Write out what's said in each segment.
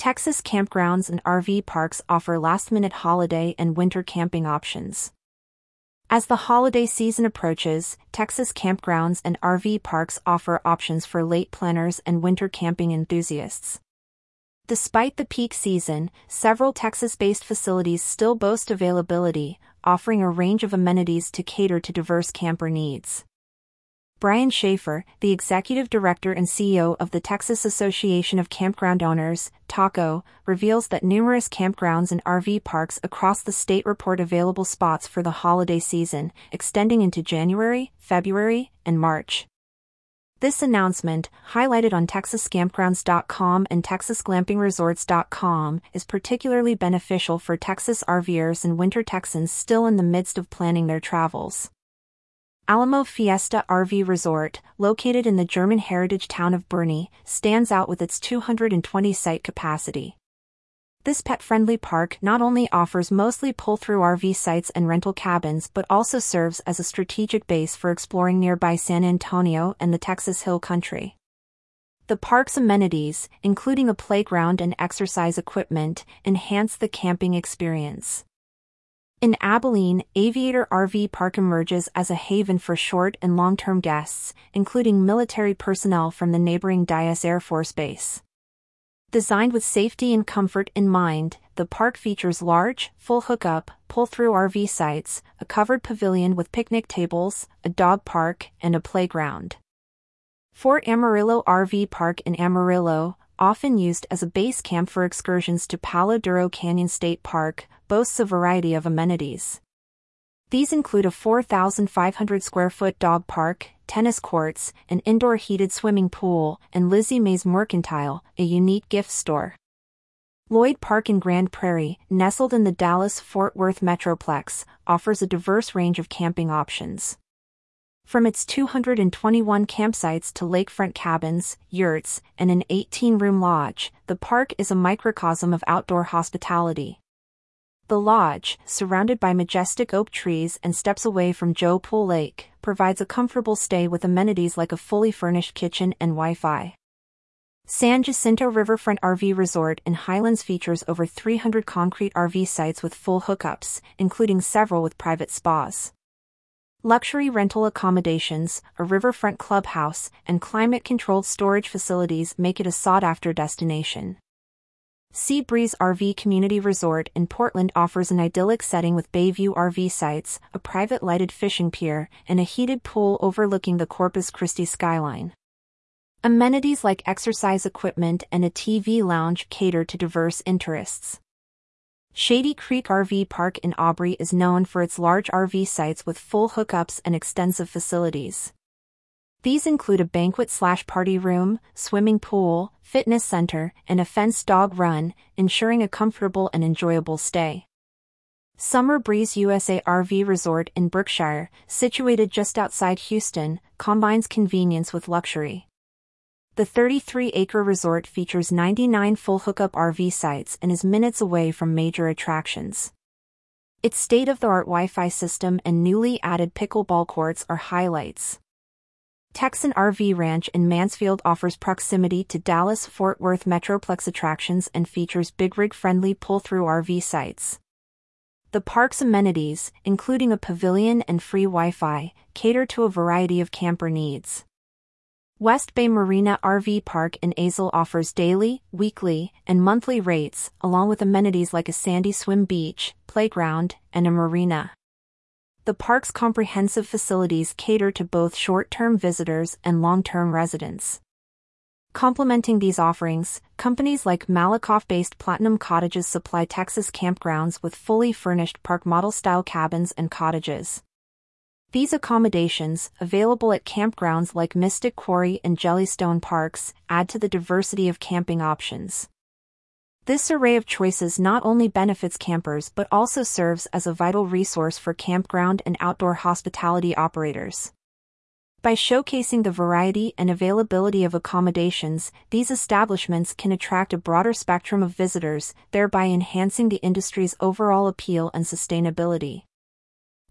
Texas campgrounds and RV parks offer last-minute holiday and winter camping options. As the holiday season approaches, Texas campgrounds and RV parks offer options for late planners and winter camping enthusiasts. Despite the peak season, several Texas-based facilities still boast availability, offering a range of amenities to cater to diverse camper needs. Brian Schaefer, the executive director and CEO of the Texas Association of Campground Owners, TACO, reveals that numerous campgrounds and RV parks across the state report available spots for the holiday season, extending into January, February, and March. This announcement, highlighted on TexasCampgrounds.com and TexasGlampingResorts.com, is particularly beneficial for Texas RVers and winter Texans still in the midst of planning their travels. Alamo Fiesta RV Resort, located in the German heritage town of Boerne, stands out with its 220 site capacity. This pet-friendly park not only offers mostly pull-through RV sites and rental cabins but also serves as a strategic base for exploring nearby San Antonio and the Texas Hill Country. The park's amenities, including a playground and exercise equipment, enhance the camping experience. In Abilene, Aviator RV Park emerges as a haven for short and long-term guests, including military personnel from the neighboring Dyess Air Force Base. Designed with safety and comfort in mind, the park features large, full hookup, pull-through RV sites, a covered pavilion with picnic tables, a dog park, and a playground. Fort Amarillo RV Park in Amarillo, often used as a base camp for excursions to Palo Duro Canyon State Park, boasts a variety of amenities. These include a 4,500 square foot dog park, tennis courts, an indoor heated swimming pool, and Lizzie Mae's Mercantile, a unique gift store. Lloyd Park in Grand Prairie, nestled in the Dallas-Fort Worth Metroplex, offers a diverse range of camping options. From its 221 campsites to lakefront cabins, yurts, and an 18-room lodge, the park is a microcosm of outdoor hospitality. The lodge, surrounded by majestic oak trees and steps away from Joe Pool Lake, provides a comfortable stay with amenities like a fully furnished kitchen and Wi-Fi. San Jacinto Riverfront RV Resort in Highlands features over 300 concrete RV sites with full hookups, including several with private spas. Luxury rental accommodations, a riverfront clubhouse, and climate-controlled storage facilities make it a sought-after destination. Sea Breeze RV Community Resort in Portland offers an idyllic setting with Bayview RV sites, a private lighted fishing pier, and a heated pool overlooking the Corpus Christi skyline. Amenities like exercise equipment and a TV lounge cater to diverse interests. Shady Creek RV Park in Aubrey is known for its large RV sites with full hookups and extensive facilities. These include a banquet slash party room, swimming pool, fitness center, and a fenced dog run, ensuring a comfortable and enjoyable stay. Summer Breeze USA RV Resort in Brookshire, situated just outside Houston, combines convenience with luxury. The 33-acre resort features 99 full hookup RV sites and is minutes away from major attractions. Its state-of-the-art Wi-Fi system and newly added pickleball courts are highlights. Texan RV Ranch in Mansfield offers proximity to Dallas-Fort Worth Metroplex attractions and features big rig-friendly pull-through RV sites. The park's amenities, including a pavilion and free Wi-Fi, cater to a variety of camper needs. West Bay Marina RV Park in Azle offers daily, weekly, and monthly rates, along with amenities like a sandy swim beach, playground, and a marina the park's comprehensive facilities cater to both short-term visitors and long-term residents. Complementing these offerings, companies like Malakoff-based Platinum Cottages supply Texas campgrounds with fully furnished park model-style cabins and cottages. These accommodations, available at campgrounds like Mystic Quarry and Jellystone Parks, add to the diversity of camping options. This array of choices not only benefits campers but also serves as a vital resource for campground and outdoor hospitality operators. By showcasing the variety and availability of accommodations, these establishments can attract a broader spectrum of visitors, thereby enhancing the industry's overall appeal and sustainability.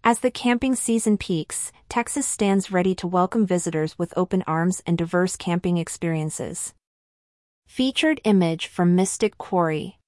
As the camping season peaks, Texas stands ready to welcome visitors with open arms and diverse camping experiences. Featured image from Mystic Quarry.